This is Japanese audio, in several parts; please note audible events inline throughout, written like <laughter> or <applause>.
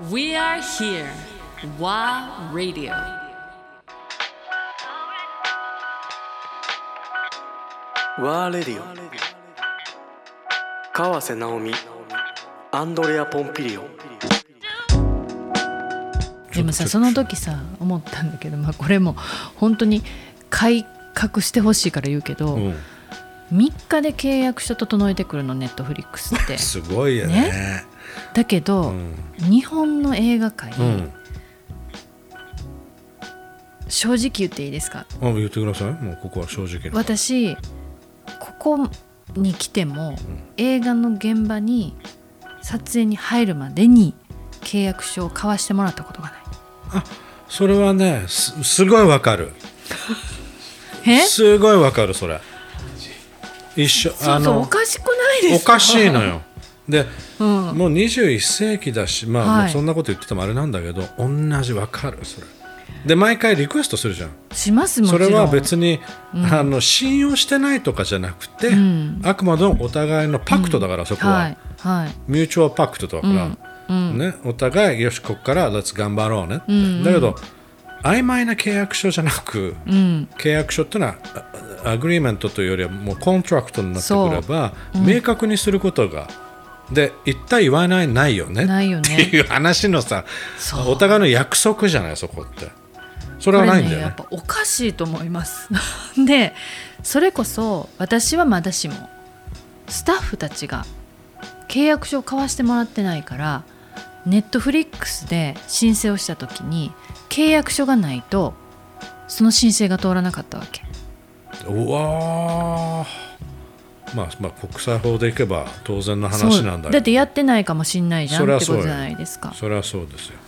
We are here. WA Radio. ワーレディオ川瀬直美アンドレア・ポンピリオでもさその時さ思ったんだけど、まあ、これも本当に改革してほしいから言うけど、うん3日で契約書整えてくるのネットフリックスって。すごいよね。だけど、うん。日本の映画界、うん。正直言っていいですか？あ言ってください。もうここは正直に私ここに来ても、映画の現場に撮影に入るまでに契約書を交わしてもらったことがない。それはねすすごいわかる。<laughs> え？すごいわかるそれ一緒そうそうおかしくないですか？おかしいのよ。<laughs> で、うん。もう21世紀だしまあ、はい。そんなこと言っててもあれなんだけど同じわかるそれ。で毎回リクエストするじゃん。しますもちろん。それは別に、あの信用してないとかじゃなくて、ん。あくまでもお互いのパクトだから、そこは、はいはい。ミューチュアルパクトだから、ね、お互いよしここから頑張ろうねって、だけど曖昧な契約書じゃなく、うん。契約書ってのはagreement というよりはもう contract になってくれば、明確にすることがで言った言わないないよねないよねっていう話のさお互いの約束じゃないそこってそれこれはないんだよねねやっぱおかしいと思いますでそれこそ私はまだしもスタッフたちが契約書を交わしてもらってないからネットフリックスで申請をした時に契約書がないとその申請が通らなかったわけうわー。まあ、まあ国際法でいけば当然の話なんだけど。だってやってないかもしんないじゃんってことじゃないですか。それはそうですよ。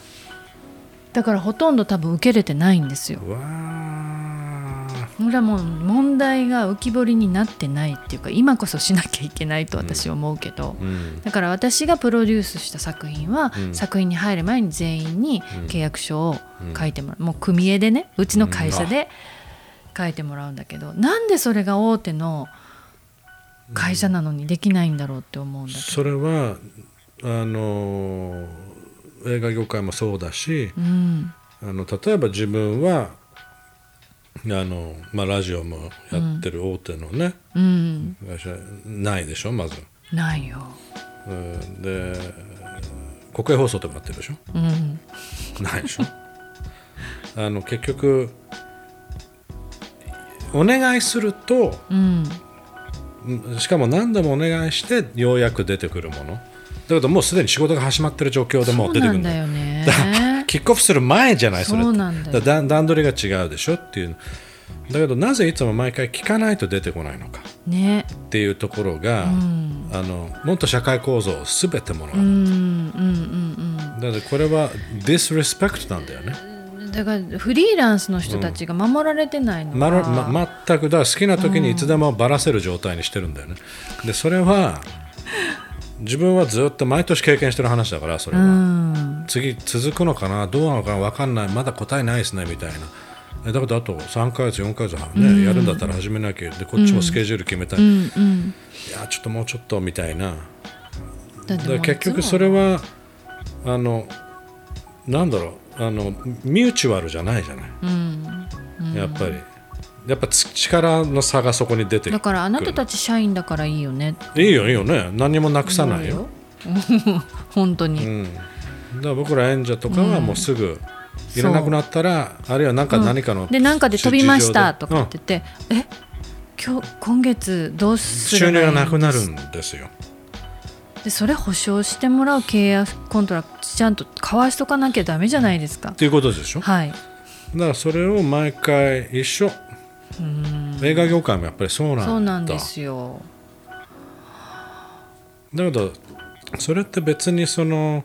だからほとんど多分受けれてないんですよ。これはもう問題が浮き彫りになってないっていうか今こそしなきゃいけないと私は思うけど、うん。だから私がプロデュースした作品は、うん。作品に入る前に全員に契約書を書いてもらう、もう組絵でねうちの会社で書いてもらうんだけど、なんでそれが大手の会社なのにできないんだろうって思うんだけど、それはあの映画業界もそうだしうん。あの例えば自分はあの、まあ、ラジオもやってる大手のね、うん、会社ないでしょまず、ないよ、うん、で国営放送とかやってるでしょ？うん、ないでしょ？<laughs> あの結局お願いするとうん、しかも何度もお願いしてようやく出てくるもの。だけどもうすでに仕事が始まってる状況でもそうう出てくるなんだよね。キックオフする前じゃないそれだよ。だ段取りが違うでしょっていう。だけどなぜいつも毎回聞かないと出てこないのか。ね。っていうところが、うん。あのもっと社会構造を全てもらう、うんうんうん。だからこれは disrespect なんだよね、うんだからフリーランスの人たちが守られてないのまは、るま、全くだ好きな時にいつでもばらせる状態にしてるんだよね。でそれは自分はずっと毎年経験してる話だからそれは、うん。次続くのかな？どうなのかな分かんない。まだ答えないですねみたいな。えだけどあと3ヶ月4ヶ月はね、やるんだったら始めなきゃでこっちもスケジュール決めたい、ういんうん。やちょっともうちょっとみたいな。だ結局それはあのなんだろうあのミューチュアルじゃないじゃない、うん。やっぱり。やっぱつ力の差がそこに出てくる。だからあなたたち社員だからいいよね。いいよいいよね。何にもなくさないよ、<laughs> 本当に、うん、だから僕ら演者とかはもうすぐいらなくなったら、あるいはなんか何かの、でなんかで飛びましたとかって言って、え？今日今月どうす収入がなくなるんですよでそれ保証してもらう契約 contract ちゃんと交わしとかなきゃダメじゃないですか。っていうことでしょ？だかはいらそれを毎回一緒。映画業界もやっぱりそうなんだ。そうなんですよ。だけどそれって別にその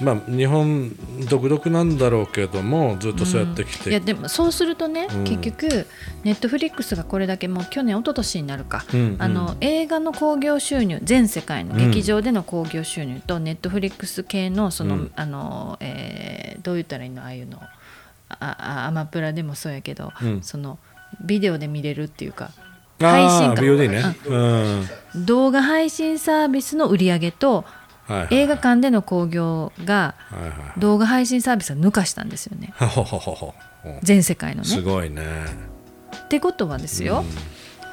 まあ日本独特なんだろうけどもずっとそうやってきて、いやでもそうするとね、うん。結局ネットフリックスがこれだけもう去年一昨年になるか、うんうん。あの映画の興行収入全世界の劇場での興行収入と、ネットフリックス系のその、うん。あのえーどう言ったらいいのああいうのああアマプラでもそうやけど、うん。そのビデオで見れるっていうか配信か。ね、うん。動画配信サービスの売り上げとはいはい。映画館での興行がはいはい動画配信サービスが抜かしたんですよね。<laughs> ほほほほ。全世界のね。すごいね。ってことはですよ、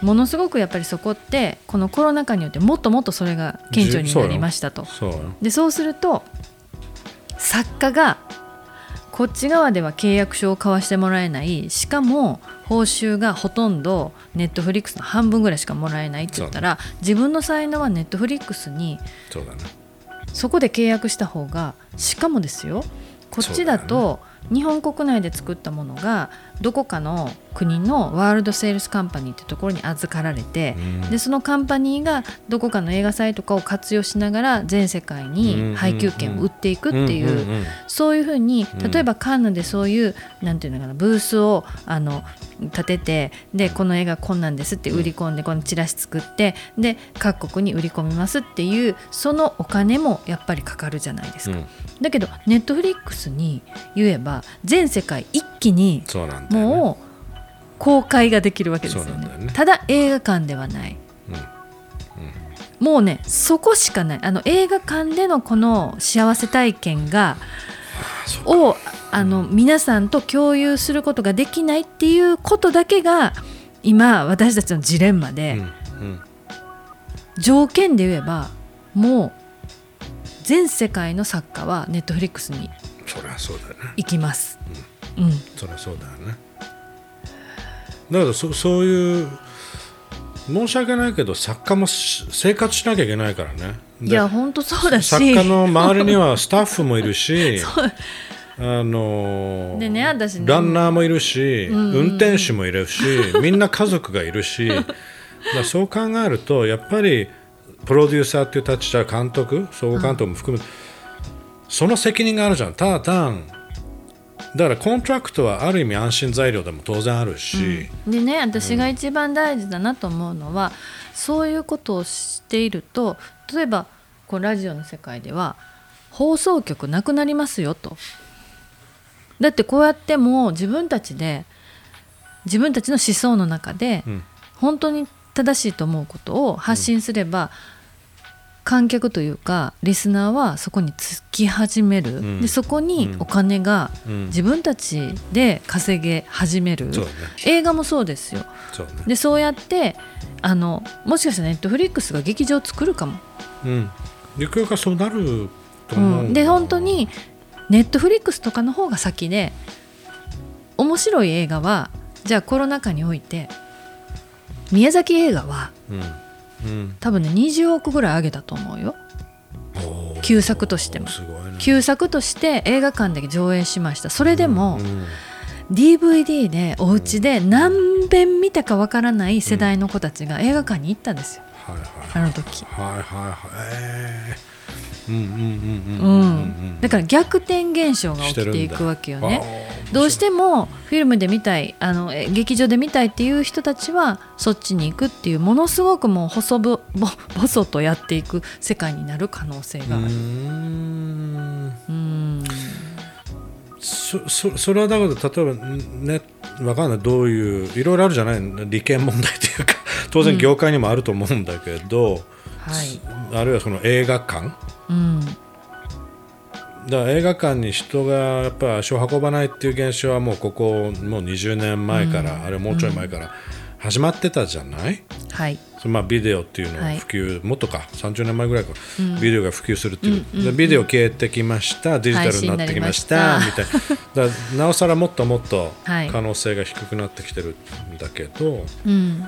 ものすごくやっぱりそこってこのコロナ禍によってもっともっとそれが顕著になりましたと。そうよ。でそうすると作家がこっち側では契約書を交わしてもらえない。しかも報酬がほとんどネットフリックスの半分ぐらいしかもらえないって言ったら自分の才能はネットフリックスにそこで契約した方がしかもですよこっちだと日本国内で作ったものがどこかの国のワールドセールスカンパニーってところに預かられて、うん。でそのカンパニーがどこかの映画祭とかを活用しながら全世界に配給権を売っていくっていう,、うん。うん。うん。そういうふうにうん。例えばカンヌでそういうなんていうのかなブースをあの立ててでこの映画こんなんですって売り込んでこのチラシ作ってで各国に売り込みますっていうそのお金もやっぱりかかるじゃないですか。うん。だけどネットフリックスに言えば全世界一気にもう公開ができるわけですよね。ね。ただ映画館ではない、もうねそこしかない。あの映画館でのこの幸せ体験がをあの皆さんと共有することができないっていうことだけが今私たちのジレンマで、うん。うん。条件で言えばもう全世界の作家はネットフリックスにそりゃそうだよね行きます。うん。そりゃそうだよねだからそそういう申し訳ないけど作家もし生活しなきゃいけないからね。でいや本当そうだし。作家の周りにはスタッフもいるし <laughs> あのーでね私ね。ランナーもいるし、んうん。運転手もいるし <laughs> みんな家族がいるし。だそう考えるとやっぱりプロデューサーっていう立場監督総合監督も含め、その責任があるじゃん。ただ単だから contract はある意味安心材料でも当然あるし、でね私が一番大事だなと思うのは、そういうことをしていると例えばこうラジオの世界では放送局なくなりますよと。だってこうやってもう自分たちで自分たちの思想の中でうん。本当に正しいと思うことを発信すれば、観客というかリスナーはそこにつき始める、うん。でそこにお金がうん。自分たちで稼げ始める、そうだね。映画もそうですよ。そうね。でそうやってあのもしかしたらネットフリックスが劇場を作るかも、うん。ゆくゆくはそうなるとう。思う、ん、で本当にネットフリックスとかの方が先で面白い映画はじゃあコロナ禍において宮崎映画はうんうん。多分ね20億ぐらい上げたと思うよ。旧作としても。ね。旧作として映画館で上映しました。それでも、うん DVD でお家で何遍見たかわからない世代の子たちが映画館に行ったんですよ。はいはい。あの時、はいはいはい。えー、だから逆転現象が起きていくわけよねどうしてもフィルムで見たいあの劇場で見たいっていう人たちはそっちに行くっていうものすごくもう細ぼぼ細とやっていく世界になる可能性がある。うんそそそれはだから例えばねわかんないどういういろいろあるじゃない利権問題というか当然業界にもあると思うんだけど、はいあるいはその映画館うん。だから映画館に人がやっぱり足を運ばないっていう現象はもうここもう20年前から、あるいはもうちょい前から始まってたじゃない、はい。まあビデオっていうのはい。を普及、もっとか30年前ぐらいか、ビデオが普及するっていう、でビデオ消えてきましたデジタルになってきました配みたいな。だなおさらもっともっとはい。可能性が低くなってきてるんだけど、うん。だ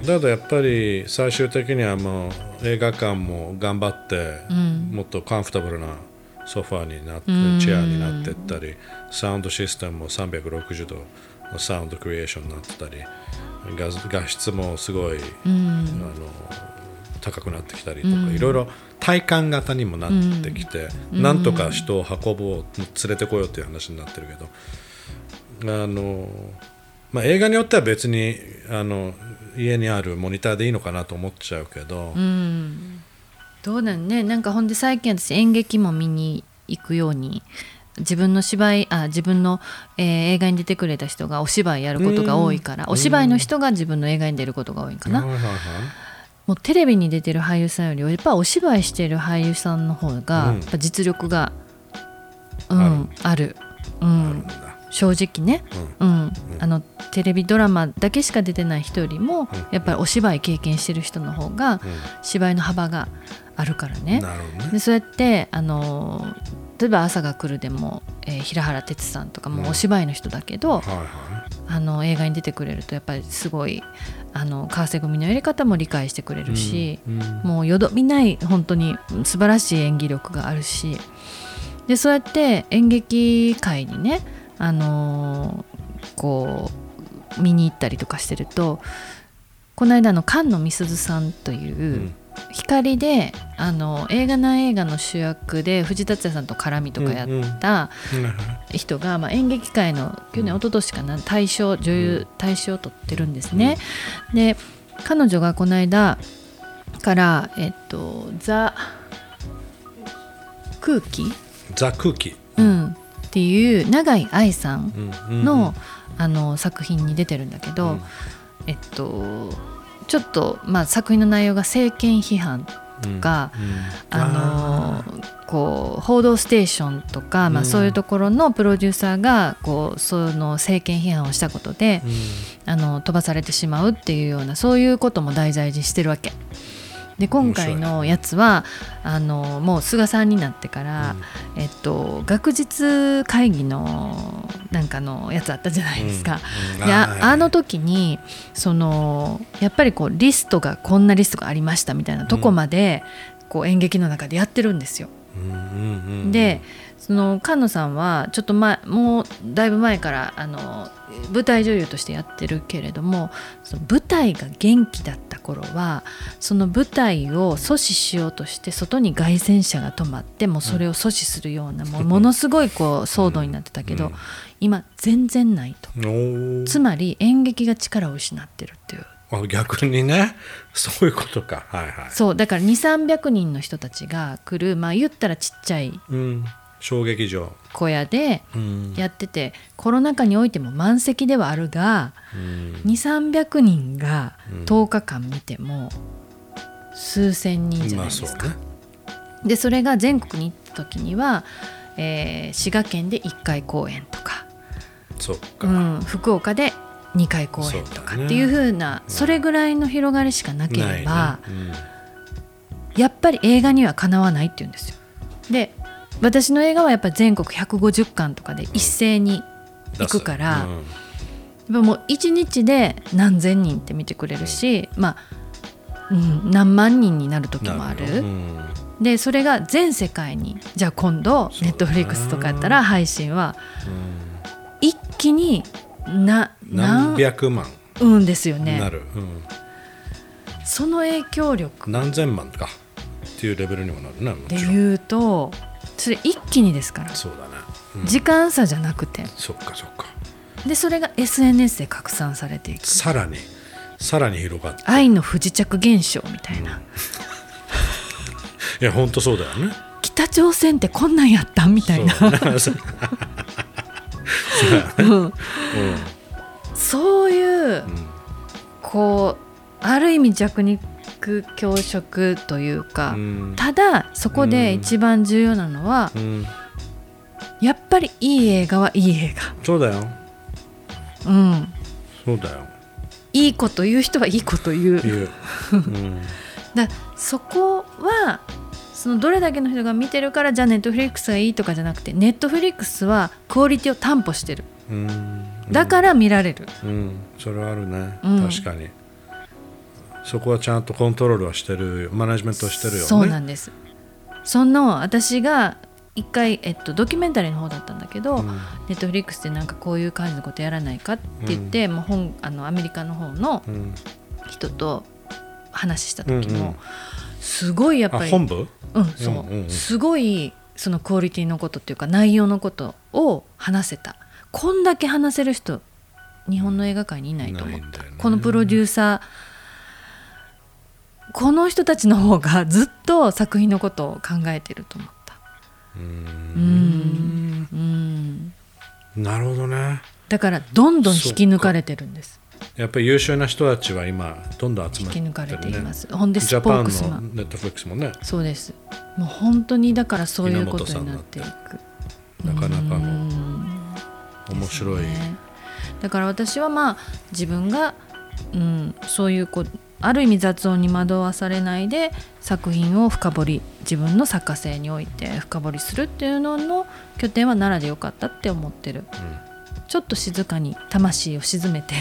けどやっぱり最終的にはもう映画館も頑張って、ん。もっとカンフタブルなソファーになってうん。チェアになっていったりサウンドシステムも360度のサウンドクリエーションになってたり画画質もすごい、うん。あの高くなってきたりとか、いろいろ体感型にもなってきて、なんとか人を運ぼう連れてこようっていう話になってるけどあの、まあ、映画によっては別にあの家にあるモニターでいいのかなと思っちゃうけど、うん。どうだね。なんかほんで最近私演劇も見に行くように自分の芝居あ自分の、えー映画に出てくれた人がお芝居やることが多いからお芝居の人が自分の映画に出ることが多いかな。もうテレビに出てる俳優さんよりやっぱお芝居してる俳優さんの方が、うん。やっぱ実力が、うん、ある、うある。ん正直ね、うん。あのテレビドラマだけしか出てない人よりも、うん。やっぱりお芝居経験してる人の方が芝居の幅があるからうんね。ね。でそうやってあの例えば「朝が来る」でも、えー平原哲さんとかもお芝居の人だけど、はいはあの映画に出てくれるとやっぱりすごいあの川瀬組のやり方も理解してくれいるし、うんうん。もうよどみない本当に素晴らしい演技力があるし。でそうやって演劇界にね、あのーこう見に行ったりとかしてるとこの間の菅野美鈴さんという、うん。光であの映画な映画の主役で藤田也さんと絡みとかやった人が、まあ、演劇界の去年一昨年かな大賞女優大賞を取ってるんですね。で彼女がこの間から「えっと、ザ・空気」ザ空気。うん、っていう永井愛さんの,、あの作品に出てるんだけど、うん。えっとちょっと、まあ、作品の内容が政権批判うん。かうん。あのこう報道ステーションとか、まあ、うん。そういうところのプロデューサーがこうその政権批判をしたことで、うん。あの飛ばされてしまうっていうようなそういうことも題材にしてるわけ。で今回のやつはあのもう菅さんになってから、えっと、学術会議のなんかのやつあったじゃないですか。うん。でああの時にそのやっぱりこうリストがこんなリストがありましたみたいなとこまで、こう演劇の中でやってるんですよ。うんうんうん。でその菅野さんはちょっと前もうだいぶ前からあの舞台女優としてやってるけれどもその舞台が元気だった頃はその舞台を阻止しようとして外に凱旋車が止まってもうそれを阻止するような、もうものすごいこう騒動になってたけど、うん。今全然ないと。つまり演劇が力を失ってるっていう。あ逆にね。そういうことか。はいはい。そうだから2300人の人たちが来るまあ言ったらちっちゃいうん小劇場。小屋でうん。やっててコロナ禍においても満席ではあるがうん。2300人がうん。10日間見ても数千人じゃないですか。まあそうね。でそれが全国に行った時には、えー滋賀県で1回公演とか、そっか。うん、福岡で2回公演とかっていう風なそ,、れぐらいの広がりしかなければ。ないね。やっぱり映画にはかなわないって言うんですよ。で私の映画はやっぱり全国150巻とかで一斉にうん行くから、うんやっぱもう1日で何千人って見てくれるし、まあ、うん、何万人になる時もある。でそれが全世界にじゃあ今度ネットフリックスとかやったら配信は一気にな何何百万。うんですよなねる、うん。その影響力。何千万かっていうレベルにもなるねもちろん。で言うとそれ一気にですから。そうだね、うん。時間差じゃなくて。そっかそっか。でそれが SNS で拡散されていく。さらに。さらに広がって。愛の不時着現象みたいな、<laughs> いや本当そうだよね。北朝鮮ってこんなんやったんみたいな。そういう、ん。こうある意味弱肉強食というか、うん。ただそこで一番重要なのは、うん。やっぱりいい映画はいい映そうだよ。画うん。そうだよ。いいこと言う人はいいこと言う。言う、うん、だそこはそのどれだけの人が見てるからじゃあネットフリックスがいいとかじゃなくてネットフリックスはクオリティを担保してる。うん。だから見られる、うん。それはあるね、うん。確かにそこはちゃんとコントロールはしてるマネジメントしてるよね。そうなんです。その私が一回、えっと、ドキュメンタリーの方だったんだけど、うん。ネットフリックスでなんかこういう感じのことやらないかって言って、もう本あのアメリカの方のうん。人と話した時も、うんうんすごいやっぱりあ本部？うんそう、うんうんうん。すごいそのクオリティのことっていうか内容のことを話せた。こんだけ話せる人日本の映画界にいないと思った、ね。このプロデューサーこの人たちの方がずっと作品のことを考えてると思った。ううん。ん。うん。なるほどね。だからどんどん引き抜かれてるんです。やっぱり優秀な人たちは今どんどん集まってる、ね、引き抜かれています。ほんでジスポークスマン。ネットフリックスもね。そうです。もう本当にだからそういうことになっていく。なかなかうのん。面白い、ね。だから私はまあ自分が、うん、そういうこうある意味雑音に惑わされないで作品を深掘り自分の作家性において深掘りするっていうのの拠点は奈良でよかったって思ってる。ちょっと静かに魂を沈めて。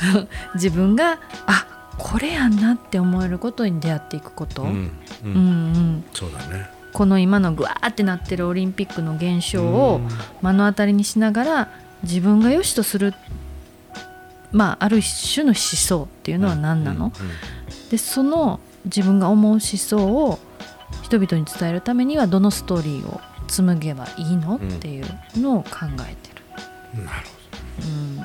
<laughs> 自分があこれやんなって思えることに出会っていくこと、うん。うん。うんうん。うん、そうだね。この今のグワーってなってるオリンピックの現象を目の当たりにしながら自分が良しとするまあある種の思想っていうのは何なの、でその自分が思う思想を人々に伝えるためにはどのストーリーを紡げばいいの、うんっていうのを考えてる。うん。なるほうん。ど